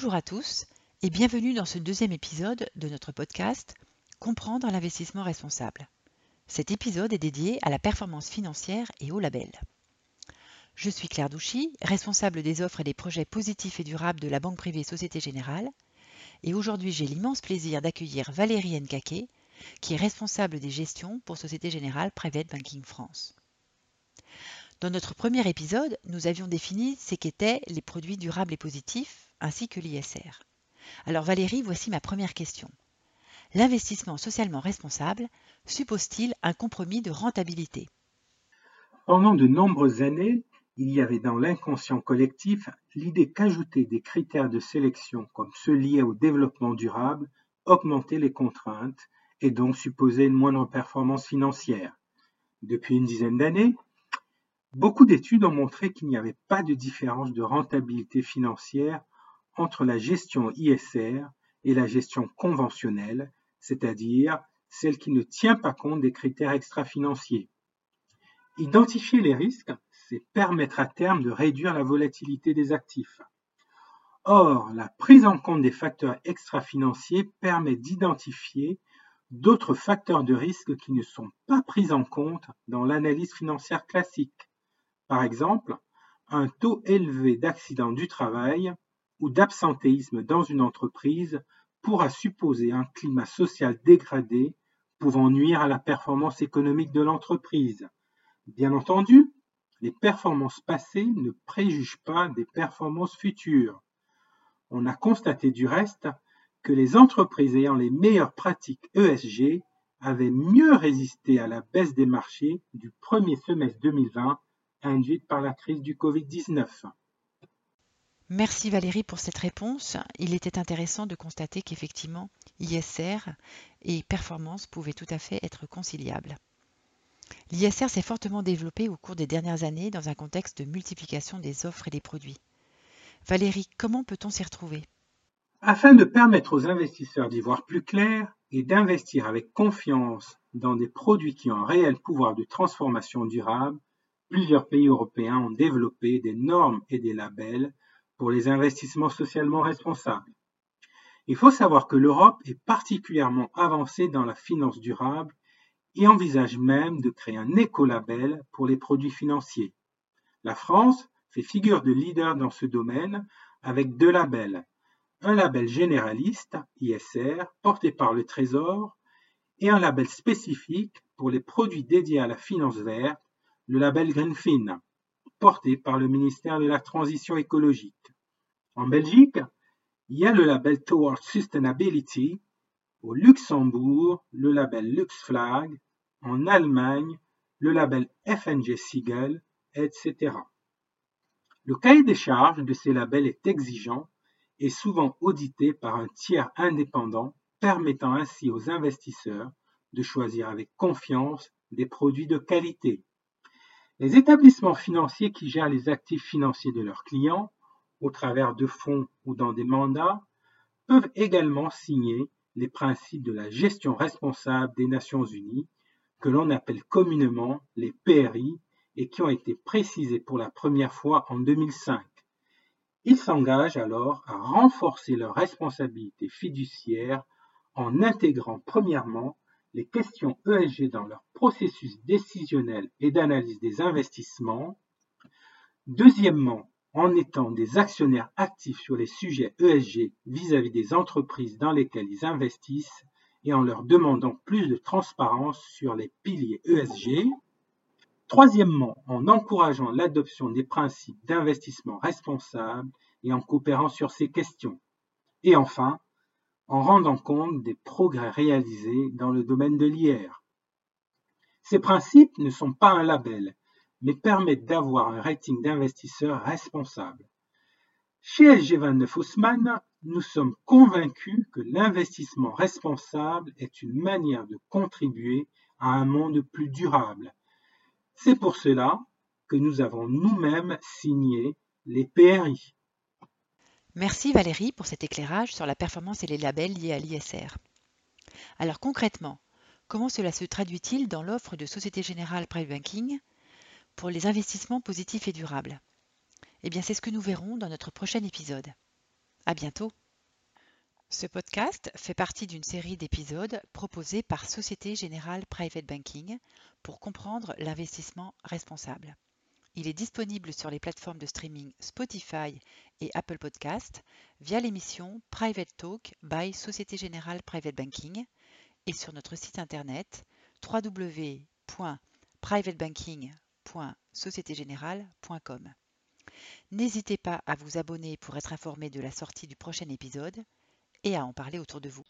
Bonjour à tous et bienvenue dans ce deuxième épisode de notre podcast Comprendre l'investissement responsable. Cet épisode est dédié à la performance financière et au label. Je suis Claire Douchy, responsable des offres et des projets positifs et durables de la Banque privée Société Générale, et aujourd'hui j'ai l'immense plaisir d'accueillir Valérie Nkake, qui est responsable des gestions pour Société Générale Private Banking France. Dans notre premier épisode, nous avions défini ce qu'étaient les produits durables et positifs, ainsi que l'ISR. Alors Valérie, voici ma première question. L'investissement socialement responsable suppose-t-il un compromis de rentabilité? Pendant de nombreuses années, il y avait dans l'inconscient collectif l'idée qu'ajouter des critères de sélection comme ceux liés au développement durable augmentait les contraintes et donc supposait une moindre performance financière. Depuis une dizaine d'années, beaucoup d'études ont montré qu'il n'y avait pas de différence de rentabilité financière entre la gestion ISR et la gestion conventionnelle, c'est-à-dire celle qui ne tient pas compte des critères extra-financiers. Identifier les risques, c'est permettre à terme de réduire la volatilité des actifs. Or, la prise en compte des facteurs extra-financiers permet d'identifier d'autres facteurs de risque qui ne sont pas pris en compte dans l'analyse financière classique. Par exemple, un taux élevé d'accidents du travail ou d'absentéisme dans une entreprise pourra supposer un climat social dégradé pouvant nuire à la performance économique de l'entreprise. Bien entendu, les performances passées ne préjugent pas des performances futures. On a constaté du reste que les entreprises ayant les meilleures pratiques ESG avaient mieux résisté à la baisse des marchés du premier semestre 2020 induite par la crise du Covid-19. Merci Valérie pour cette réponse. Il était intéressant de constater qu'effectivement, ISR et performance pouvaient tout à fait être conciliables. L'ISR s'est fortement développé au cours des dernières années dans un contexte de multiplication des offres et des produits. Valérie, comment peut-on s'y retrouver? Afin de permettre aux investisseurs d'y voir plus clair et d'investir avec confiance dans des produits qui ont un réel pouvoir de transformation durable, plusieurs pays européens ont développé des normes et des labels pour les investissements socialement responsables. Il faut savoir que l'Europe est particulièrement avancée dans la finance durable et envisage même de créer un écolabel pour les produits financiers. La France fait figure de leader dans ce domaine avec deux labels. Un label généraliste, ISR, porté par le Trésor, et un label spécifique pour les produits dédiés à la finance verte, le label Greenfin porté par le ministère de la Transition écologique. En Belgique, il y a le label Towards Sustainability, au Luxembourg, le label LuxFlag, en Allemagne, le label FNG Siegel, etc. Le cahier des charges de ces labels est exigeant et souvent audité par un tiers indépendant, permettant ainsi aux investisseurs de choisir avec confiance des produits de qualité. Les établissements financiers qui gèrent les actifs financiers de leurs clients, au travers de fonds ou dans des mandats, peuvent également signer les principes de la gestion responsable des Nations Unies, que l'on appelle communément les PRI et qui ont été précisés pour la première fois en 2005. Ils s'engagent alors à renforcer leur responsabilité fiduciaire en intégrant premièrement les questions ESG dans leur processus décisionnel et d'analyse des investissements. Deuxièmement, en étant des actionnaires actifs sur les sujets ESG vis-à-vis des entreprises dans lesquelles ils investissent et en leur demandant plus de transparence sur les piliers ESG. Troisièmement, en encourageant l'adoption des principes d'investissement responsable et en coopérant sur ces questions. Et enfin, en rendant compte des progrès réalisés dans le domaine de l'IR. Ces principes ne sont pas un label, mais permettent d'avoir un rating d'investisseurs responsable. Chez SG29 Haussmann, nous sommes convaincus que l'investissement responsable est une manière de contribuer à un monde plus durable. C'est pour cela que nous avons nous-mêmes signé les PRI. Merci Valérie pour cet éclairage sur la performance et les labels liés à l'ISR. Alors concrètement, comment cela se traduit-il dans l'offre de Société Générale Private Banking pour les investissements positifs et durables? Eh bien c'est ce que nous verrons dans notre prochain épisode. À bientôt. Ce podcast fait partie d'une série d'épisodes proposés par Société Générale Private Banking pour comprendre l'investissement responsable. Il est disponible sur les plateformes de streaming Spotify et Apple Podcast via l'émission Private Talk by Société Générale Private Banking et sur notre site internet www.privatebanking.sociétégénérale.com. N'hésitez pas à vous abonner pour être informé de la sortie du prochain épisode et à en parler autour de vous.